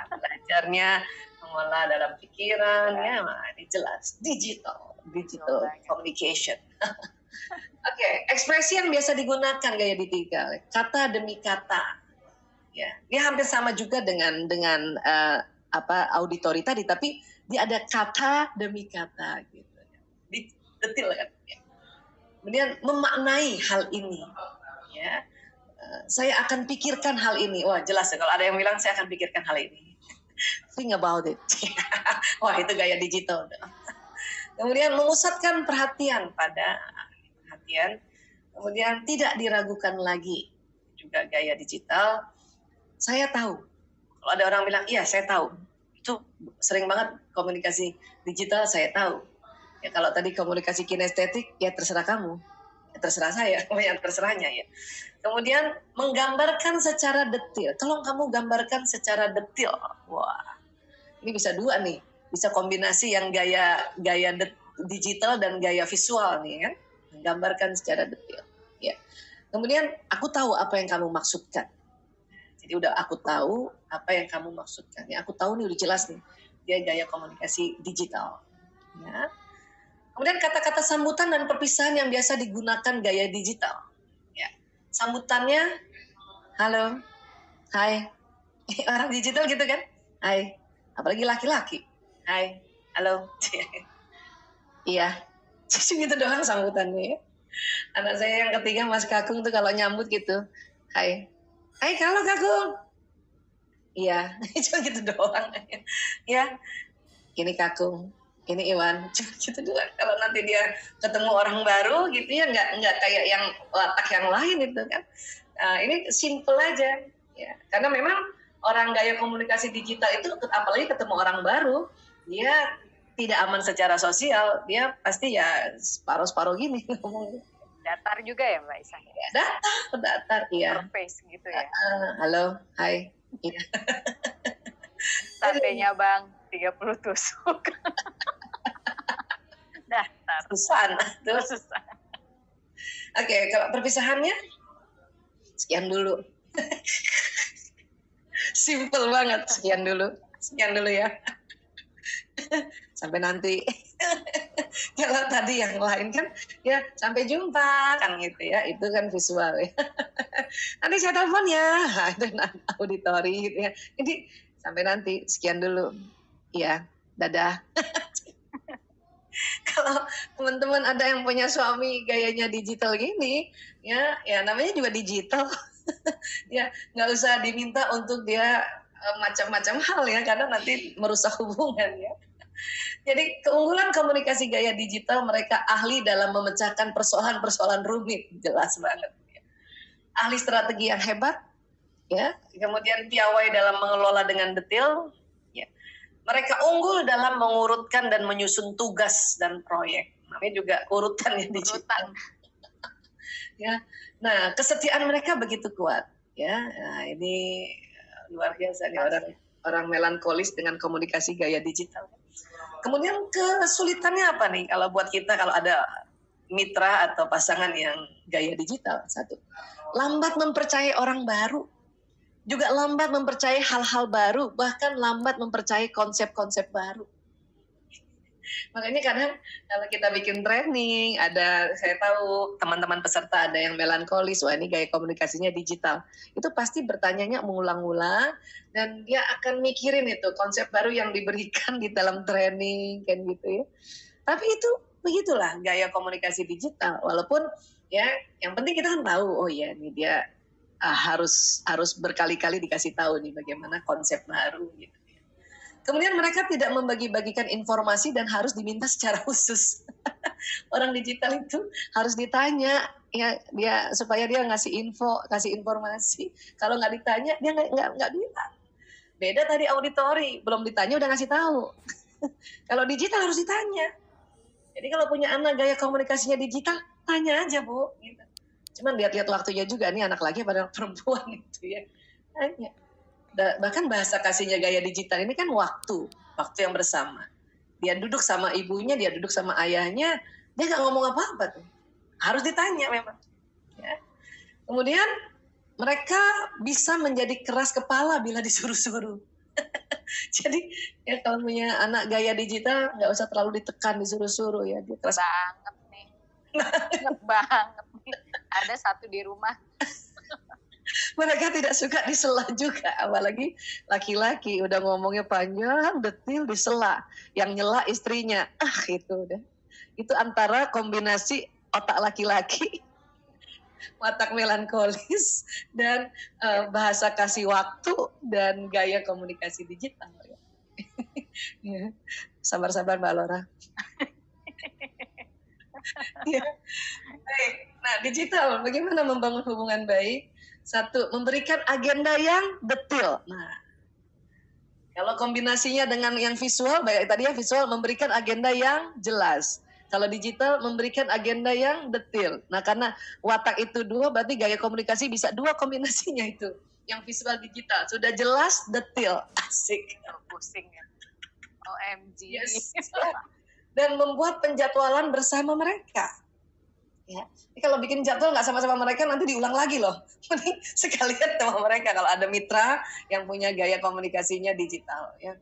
belajarnya mengolah dalam pikiran ya, ini jelas digital, digital communication. Oke, okay. ekspresi yang biasa digunakan gaya digital, kata demi kata. Ya, dia hampir sama juga dengan dengan uh, apa auditori tadi, tapi dia ada kata demi kata gitu. Di, detil kan. Ya. Kemudian memaknai hal ini. Ya, uh, saya akan pikirkan hal ini. Wah jelas ya kalau ada yang bilang saya akan pikirkan hal ini. Think about it. Wah itu gaya digital. Kemudian memusatkan perhatian pada kemudian tidak diragukan lagi juga gaya digital. Saya tahu, kalau ada orang bilang, iya saya tahu, itu sering banget komunikasi digital saya tahu. Ya kalau tadi komunikasi kinestetik, ya terserah kamu, ya terserah saya, yang terserahnya ya. Kemudian menggambarkan secara detil. Kalau kamu gambarkan secara detil, wah, ini bisa dua nih, bisa kombinasi yang gaya gaya digital dan gaya visual nih kan gambarkan secara detail. Ya. Kemudian aku tahu apa yang kamu maksudkan. Jadi udah aku tahu apa yang kamu maksudkan. Ya, aku tahu nih udah jelas nih dia gaya komunikasi digital. Ya. Kemudian kata-kata sambutan dan perpisahan yang biasa digunakan gaya digital. Ya. Sambutannya, halo, hai. Orang digital gitu kan? Hai. Apalagi laki-laki. Hai, halo. iya. Gitu doang sambutannya ya. Anak saya yang ketiga Mas Kakung tuh kalau nyambut gitu. Hai. Hai, kalau Kakung. Iya, cuma gitu doang. ya, ini Kakung, ini Iwan, cuma gitu doang. Kalau nanti dia ketemu orang baru gitu ya, nggak nggak kayak yang watak yang lain itu kan. Nah, ini simple aja, ya. Karena memang orang gaya komunikasi digital itu, apalagi ketemu orang baru, dia tidak aman secara sosial, dia pasti ya separuh-separuh gini ngomongnya datar juga ya Mbak Isa? Ya, datar, datar, iya. Face gitu ya. Uh, halo, hai. Iya. Satenya Bang, 30 tusuk. datar. Susah, tuh. Susah. Oke, okay, kalau perpisahannya, sekian dulu. Simple banget, sekian dulu. Sekian dulu ya. Sampai nanti. Kalau tadi yang lain kan ya sampai jumpa kan gitu ya. Itu kan visual ya. nanti saya telepon ya. Itu auditori gitu ya. Jadi sampai nanti sekian dulu. Ya, dadah. Kalau teman-teman ada yang punya suami gayanya digital gini, ya, ya namanya juga digital. ya, nggak usah diminta untuk dia eh, macam-macam hal ya, karena nanti merusak hubungan ya. Jadi keunggulan komunikasi gaya digital mereka ahli dalam memecahkan persoalan-persoalan rumit, jelas banget. Ahli strategi yang hebat, ya. Kemudian piawai dalam mengelola dengan detail, ya. Mereka unggul dalam mengurutkan dan menyusun tugas dan proyek. Namanya juga urutan ya digital. ya. Nah, kesetiaan mereka begitu kuat, ya. Nah, ini luar biasa nih orang orang melankolis dengan komunikasi gaya digital. Kemudian kesulitannya apa nih kalau buat kita kalau ada mitra atau pasangan yang gaya digital? Satu lambat mempercayai orang baru. Juga lambat mempercayai hal-hal baru bahkan lambat mempercayai konsep-konsep baru makanya kadang kalau kita bikin training ada saya tahu teman-teman peserta ada yang melankolis wah ini gaya komunikasinya digital. Itu pasti bertanyanya mengulang-ulang dan dia akan mikirin itu konsep baru yang diberikan di dalam training kan gitu ya. Tapi itu begitulah gaya komunikasi digital walaupun ya yang penting kita kan tahu oh ya ini dia ah, harus harus berkali-kali dikasih tahu nih bagaimana konsep baru gitu Kemudian mereka tidak membagi-bagikan informasi dan harus diminta secara khusus. Orang digital itu harus ditanya ya dia supaya dia ngasih info, kasih informasi. Kalau nggak ditanya dia nggak nggak bilang. Beda tadi auditori, belum ditanya udah ngasih tahu. kalau digital harus ditanya. Jadi kalau punya anak gaya komunikasinya digital, tanya aja bu. Gitu. Cuman lihat-lihat waktunya juga nih anak lagi pada perempuan itu ya. Tanya bahkan bahasa kasihnya gaya digital ini kan waktu, waktu yang bersama. Dia duduk sama ibunya, dia duduk sama ayahnya, dia nggak ngomong apa-apa tuh. Harus ditanya memang. Ya. Kemudian mereka bisa menjadi keras kepala bila disuruh-suruh. Jadi ya kalau punya anak gaya digital nggak usah terlalu ditekan disuruh-suruh ya dia keras banget nih. banget nih. Ada satu di rumah mereka tidak suka disela juga apalagi laki-laki. Udah ngomongnya panjang detil disela yang nyela istrinya. Ah itu udah. Itu antara kombinasi otak laki-laki watak melankolis dan uh, bahasa kasih waktu dan gaya komunikasi digital. Ya. sabar-sabar mbak Laura ya. Nah, digital, bagaimana membangun hubungan baik? Satu, memberikan agenda yang detail. Nah, kalau kombinasinya dengan yang visual, baik tadi ya visual memberikan agenda yang jelas. Kalau digital memberikan agenda yang detail. Nah, karena watak itu dua, berarti gaya komunikasi bisa dua kombinasinya itu. Yang visual digital sudah jelas, detail, asik. Pusing ya. OMG. Yes. Dan membuat penjadwalan bersama mereka Ya. Jadi kalau bikin jadwal nggak sama-sama mereka nanti diulang lagi loh. Jadi sekalian sama mereka kalau ada mitra yang punya gaya komunikasinya digital. Ya.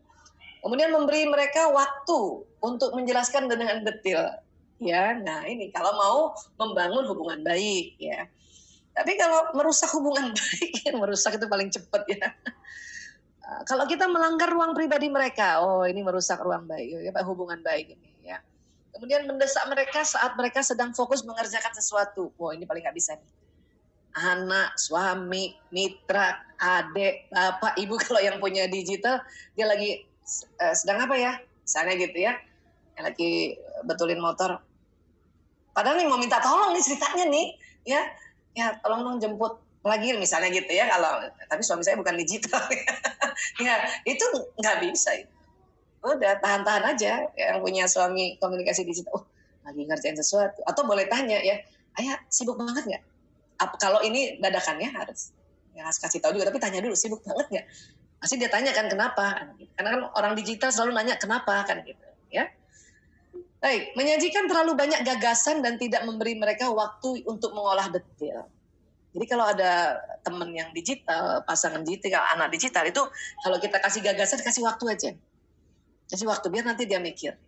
Kemudian memberi mereka waktu untuk menjelaskan dengan detail. ya. Nah ini kalau mau membangun hubungan baik ya. Tapi kalau merusak hubungan baik, merusak itu paling cepat ya. Kalau kita melanggar ruang pribadi mereka, oh ini merusak ruang baik, ya, hubungan baik ini ya. Kemudian mendesak mereka saat mereka sedang fokus mengerjakan sesuatu, oh ini paling nggak bisa nih. Anak, suami, mitra, adik, bapak, ibu kalau yang punya digital, dia lagi uh, sedang apa ya? Misalnya gitu ya, yang lagi betulin motor. Padahal nih mau minta tolong nih ceritanya nih, ya, ya tolong dong jemput lagi misalnya gitu ya kalau tapi suami saya bukan digital ya itu nggak bisa udah tahan-tahan aja yang punya suami komunikasi digital oh lagi ngerjain sesuatu. Atau boleh tanya ya ayah sibuk banget nggak? Kalau ini dadakan ya harus ya harus kasih tahu juga tapi tanya dulu sibuk banget nggak? Pasti dia tanya kan kenapa? Karena kan orang digital selalu nanya kenapa? Kan gitu ya. Baik menyajikan terlalu banyak gagasan dan tidak memberi mereka waktu untuk mengolah detail. Jadi kalau ada temen yang digital, pasangan digital, anak digital itu kalau kita kasih gagasan kasih waktu aja. Kasih waktu biar nanti dia mikir.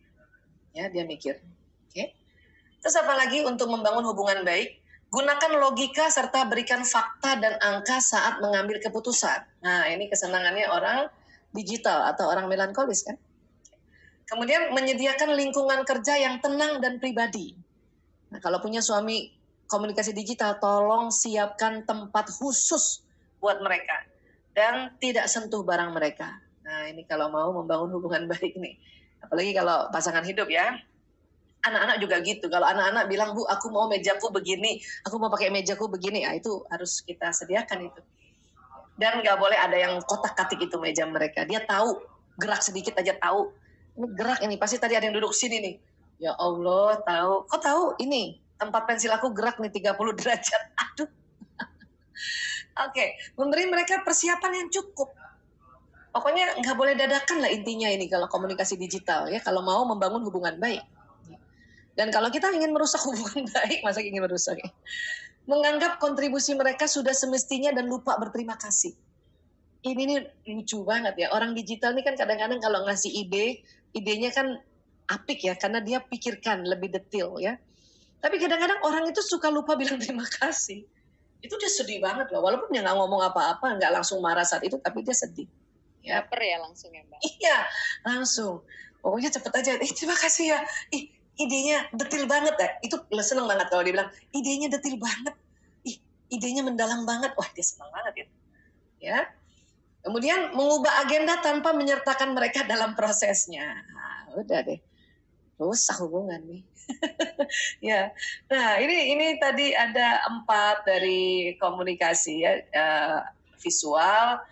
Ya, dia mikir. Oke. Okay? Terus apa lagi untuk membangun hubungan baik? Gunakan logika serta berikan fakta dan angka saat mengambil keputusan. Nah, ini kesenangannya orang digital atau orang melankolis kan. Kemudian menyediakan lingkungan kerja yang tenang dan pribadi. Nah, kalau punya suami komunikasi digital, tolong siapkan tempat khusus buat mereka dan tidak sentuh barang mereka. Nah, ini kalau mau membangun hubungan baik nih. Apalagi kalau pasangan hidup ya. Anak-anak juga gitu. Kalau anak-anak bilang, "Bu, aku mau mejaku begini, aku mau pakai mejaku begini." Ah, itu harus kita sediakan itu. Dan nggak boleh ada yang kotak-katik itu meja mereka. Dia tahu, gerak sedikit aja tahu. Ini gerak ini, pasti tadi ada yang duduk sini nih. Ya Allah, tahu. Kok tahu ini? tempat pensil aku gerak nih 30 derajat. Aduh. Oke, okay. memberi mereka persiapan yang cukup. Pokoknya nggak boleh dadakan lah intinya ini kalau komunikasi digital ya. Kalau mau membangun hubungan baik. Dan kalau kita ingin merusak hubungan baik, masa ingin merusak ya? Menganggap kontribusi mereka sudah semestinya dan lupa berterima kasih. Ini nih lucu banget ya. Orang digital ini kan kadang-kadang kalau ngasih ide, idenya kan apik ya, karena dia pikirkan lebih detail ya tapi kadang-kadang orang itu suka lupa bilang terima kasih. Itu dia sedih banget loh. Walaupun dia nggak ngomong apa-apa, nggak langsung marah saat itu, tapi dia sedih. Ya. per ya langsung ya Mbak? Iya, langsung. Pokoknya cepet aja. Eh, terima kasih ya. Ih, idenya detil banget ya. Itu seneng banget kalau dia bilang, idenya detil banget. Ih, idenya mendalam banget. Wah, dia seneng banget itu. Ya. Kemudian mengubah agenda tanpa menyertakan mereka dalam prosesnya. Nah, udah deh. Rusak hubungan nih. ya, nah ini ini tadi ada empat dari komunikasi ya uh, visual,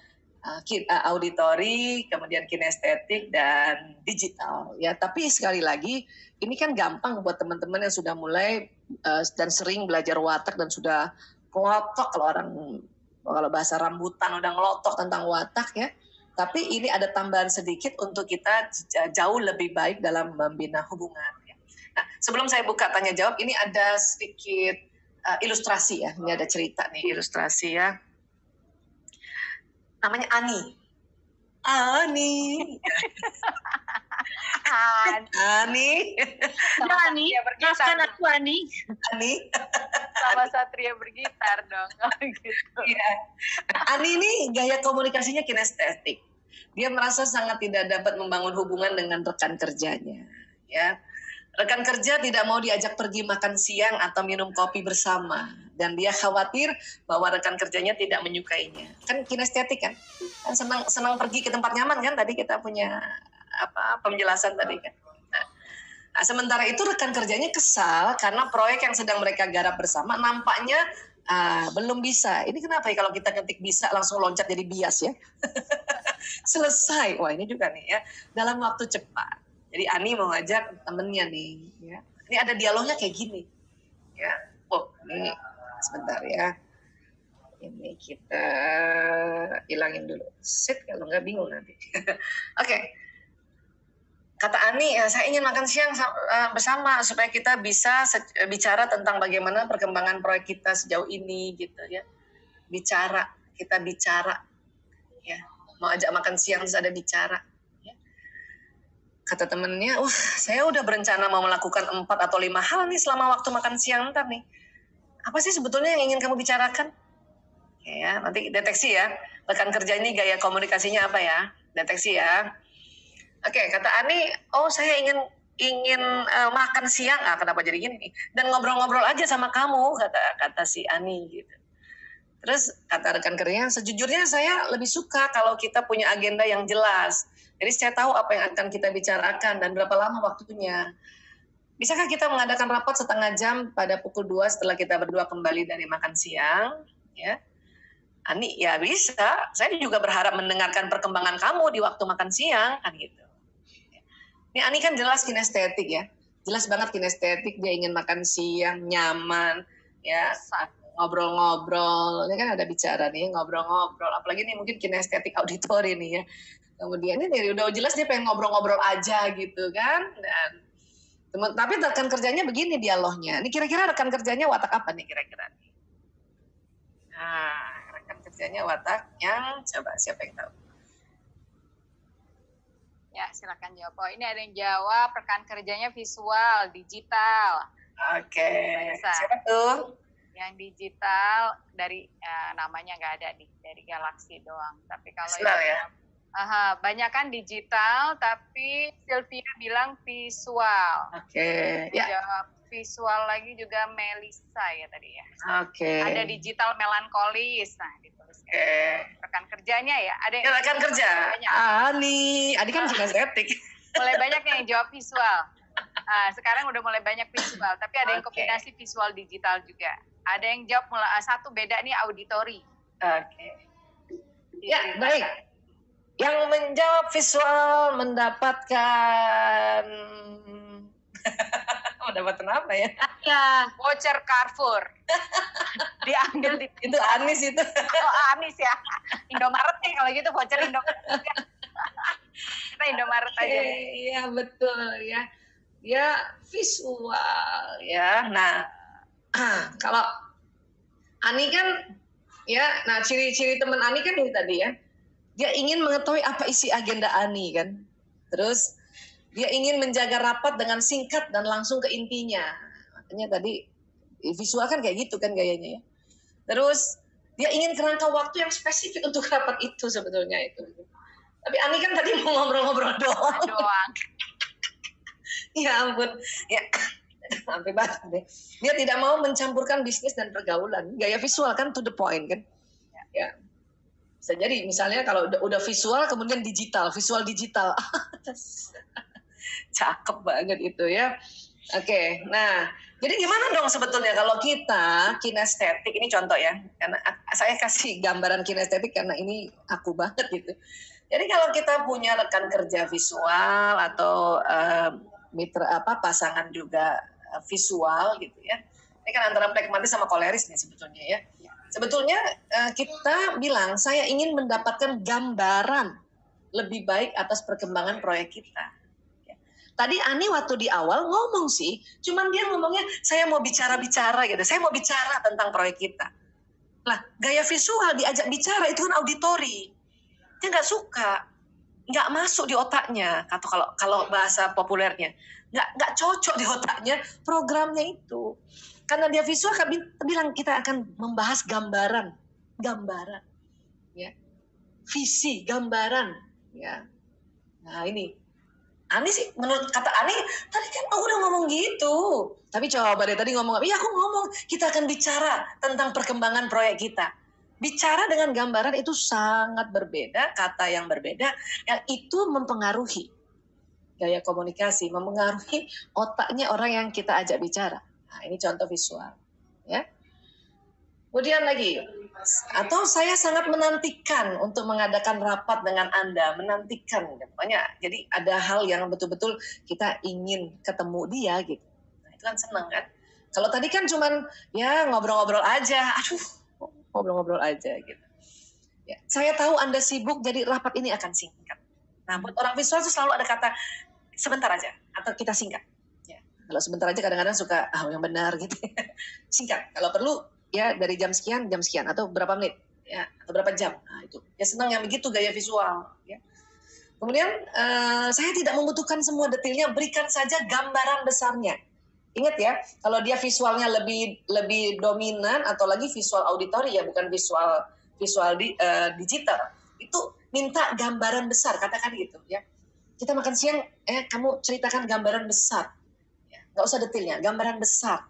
auditori, kemudian kinestetik dan digital ya. Tapi sekali lagi ini kan gampang buat teman-teman yang sudah mulai uh, dan sering belajar watak dan sudah ngelotok kalau orang kalau bahasa rambutan udah ngelotok tentang watak ya. Tapi ini ada tambahan sedikit untuk kita jauh lebih baik dalam membina hubungan. Nah, sebelum saya buka tanya jawab, ini ada sedikit uh, ilustrasi ya. Ini ada cerita nih ilustrasi ya. Namanya Ani. Ani. Ani. Sama Ani. Maafkan aku Ani. Ani. Sama Satria bergitar dong. Oh, gitu. Iya. Ani ini gaya komunikasinya kinestetik. Dia merasa sangat tidak dapat membangun hubungan dengan rekan kerjanya. Ya, Rekan kerja tidak mau diajak pergi makan siang atau minum kopi bersama dan dia khawatir bahwa rekan kerjanya tidak menyukainya. Kan kinestetik kan? Kan senang senang pergi ke tempat nyaman kan tadi kita punya apa penjelasan tadi kan. Nah, nah sementara itu rekan kerjanya kesal karena proyek yang sedang mereka garap bersama nampaknya uh, belum bisa. Ini kenapa ya kalau kita ketik bisa langsung loncat jadi bias ya? Selesai. Wah ini juga nih ya dalam waktu cepat. Jadi Ani mau ngajak temennya nih, ya. Ini ada dialognya kayak gini, ya. Oh, ini sebentar ya. Ini kita hilangin dulu. Sit kalau nggak bingung nanti. Oke. okay. Kata Ani, ya, saya ingin makan siang eh, bersama supaya kita bisa bicara tentang bagaimana perkembangan proyek kita sejauh ini gitu ya. Bicara, kita bicara ya. Mau ajak makan siang terus ada bicara kata temennya, wah saya udah berencana mau melakukan empat atau lima hal nih selama waktu makan siang ntar nih. Apa sih sebetulnya yang ingin kamu bicarakan? Ya, nanti deteksi ya. Rekan kerja ini gaya komunikasinya apa ya? Deteksi ya. Oke, kata Ani, oh saya ingin ingin uh, makan siang, ah kenapa jadi gini? Dan ngobrol-ngobrol aja sama kamu, kata kata si Ani gitu. Terus kata rekan kerjanya, sejujurnya saya lebih suka kalau kita punya agenda yang jelas. Jadi saya tahu apa yang akan kita bicarakan dan berapa lama waktunya. Bisakah kita mengadakan rapat setengah jam pada pukul 2 setelah kita berdua kembali dari makan siang? Ya, Ani, ya bisa. Saya juga berharap mendengarkan perkembangan kamu di waktu makan siang, kan gitu. Ini Ani kan jelas kinestetik ya. Jelas banget kinestetik, dia ingin makan siang, nyaman, ya ngobrol-ngobrol, ini kan ada bicara nih, ngobrol-ngobrol, apalagi nih mungkin kinestetik auditor ini ya. Kemudian ini udah jelas dia pengen ngobrol-ngobrol aja gitu kan, dan tapi rekan kerjanya begini dialognya. Ini kira-kira rekan kerjanya watak apa nih kira-kira? Nah, rekan kerjanya watak yang coba siapa yang tahu? Ya, silakan jawab. Oh, ini ada yang jawab rekan kerjanya visual, digital. Oke. Okay. Siapa tuh? Yang digital dari uh, namanya nggak ada nih dari Galaxy doang. Tapi kalau yang, ya? Aha, banyak kan digital tapi Sylvia bilang visual. Oke okay. ya. visual lagi juga Melisa ya tadi ya. Oke. Okay. ada digital melankolis nah ditulis okay. rekan kerjanya ya? Ada ya, rekan kerja. Ani. Ani kan sudah estetik mulai banyak yang jawab visual. Nah, sekarang udah mulai banyak visual, tapi ada yang kombinasi visual digital juga. Ada yang jawab mulai ah, satu beda nih auditori. Oke. Okay. Ya, baik. Yang menjawab visual mendapatkan mendapatkan apa ya? Ya, voucher Carrefour. Diambil di itu Anis itu. Oh, Anis ya. Indomaret nih kalau gitu voucher Indomaret. Kita Indomaret aja. Iya, betul ya. Ya, visual ya. Nah, kalau Ani kan ya, nah ciri-ciri teman Ani kan ini tadi ya. Dia ingin mengetahui apa isi agenda Ani kan. Terus dia ingin menjaga rapat dengan singkat dan langsung ke intinya. Makanya tadi visual kan kayak gitu kan gayanya ya. Terus dia ingin kerangka waktu yang spesifik untuk rapat itu sebetulnya itu. Tapi Ani kan tadi mau ngobrol-ngobrol doang. Doang. ya ampun. Ya sampai banget deh. Dia tidak mau mencampurkan bisnis dan pergaulan. Gaya visual kan to the point kan. Ya. Bisa jadi misalnya kalau udah, udah visual kemudian digital, visual digital. Cakep banget itu ya. Oke, nah jadi gimana dong sebetulnya kalau kita kinestetik ini contoh ya, karena saya kasih gambaran kinestetik karena ini aku banget gitu. Jadi kalau kita punya rekan kerja visual atau uh, mitra apa pasangan juga visual gitu ya. Ini kan antara pragmatis sama koleris nih sebetulnya ya. Sebetulnya eh, kita bilang saya ingin mendapatkan gambaran lebih baik atas perkembangan proyek kita. Ya. Tadi Ani waktu di awal ngomong sih, cuman dia ngomongnya saya mau bicara-bicara gitu, saya mau bicara tentang proyek kita. Lah, gaya visual diajak bicara itu kan auditori. Dia nggak suka, nggak masuk di otaknya, atau kalau kalau bahasa populernya nggak nggak cocok di otaknya programnya itu. Karena dia visual kami bilang kita akan membahas gambaran gambaran ya. Visi gambaran ya. Nah ini. Ani sih menurut kata Ani tadi kan aku udah ngomong gitu. Tapi coba deh tadi ngomong iya aku ngomong. Kita akan bicara tentang perkembangan proyek kita bicara dengan gambaran itu sangat berbeda kata yang berbeda yang itu mempengaruhi gaya komunikasi mempengaruhi otaknya orang yang kita ajak bicara. Nah, ini contoh visual, ya. Kemudian lagi, atau saya sangat menantikan untuk mengadakan rapat dengan Anda, menantikan, pokoknya jadi ada hal yang betul-betul kita ingin ketemu dia gitu. Nah, itu kan senang kan? Kalau tadi kan cuman ya ngobrol-ngobrol aja, aduh ngobrol-ngobrol aja gitu. Ya, saya tahu Anda sibuk, jadi rapat ini akan singkat. Nah, buat orang visual itu selalu ada kata sebentar aja atau kita singkat. Ya. Kalau sebentar aja kadang-kadang suka ah yang benar gitu. singkat. Kalau perlu ya dari jam sekian jam sekian atau berapa menit ya atau berapa jam. Nah, itu. Ya senang yang begitu gaya visual ya. Kemudian uh, saya tidak membutuhkan semua detailnya, berikan saja gambaran besarnya. Ingat ya, kalau dia visualnya lebih lebih dominan atau lagi visual auditori ya, bukan visual visual di, uh, digital, itu minta gambaran besar, katakan gitu ya. Kita makan siang, eh kamu ceritakan gambaran besar, ya, nggak usah detailnya, gambaran besar.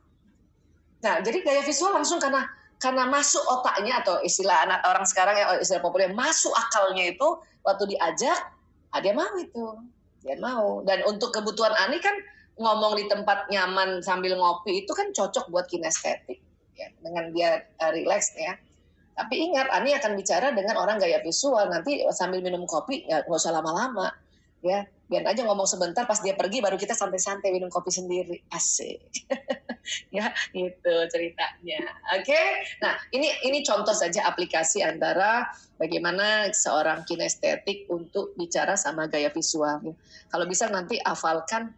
Nah, jadi gaya visual langsung karena karena masuk otaknya atau istilah anak orang sekarang ya istilah populer masuk akalnya itu waktu diajak, ah, dia mau itu, dia mau. Dan untuk kebutuhan Ani kan ngomong di tempat nyaman sambil ngopi itu kan cocok buat kinestetik ya dengan dia uh, relax ya. Tapi ingat Ani akan bicara dengan orang gaya visual. Nanti sambil minum kopi ya nggak usah lama-lama ya. Biar aja ngomong sebentar pas dia pergi baru kita santai-santai minum kopi sendiri. Asik. Ya itu ceritanya. Oke? Okay? nah ini ini contoh saja aplikasi antara bagaimana seorang kinestetik untuk bicara sama gaya visual kalau bisa nanti hafalkan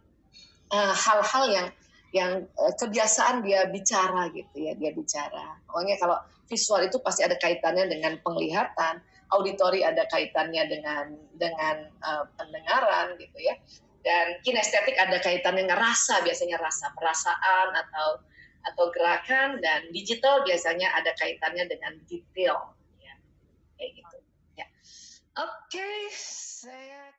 hal-hal uh, yang yang uh, kebiasaan dia bicara gitu ya dia bicara. Pokoknya kalau visual itu pasti ada kaitannya dengan penglihatan auditori ada kaitannya dengan dengan uh, pendengaran gitu ya. Dan kinestetik ada kaitannya dengan rasa biasanya rasa perasaan atau atau gerakan dan digital biasanya ada kaitannya dengan detail ya. Kayak gitu. Ya. Oke okay, saya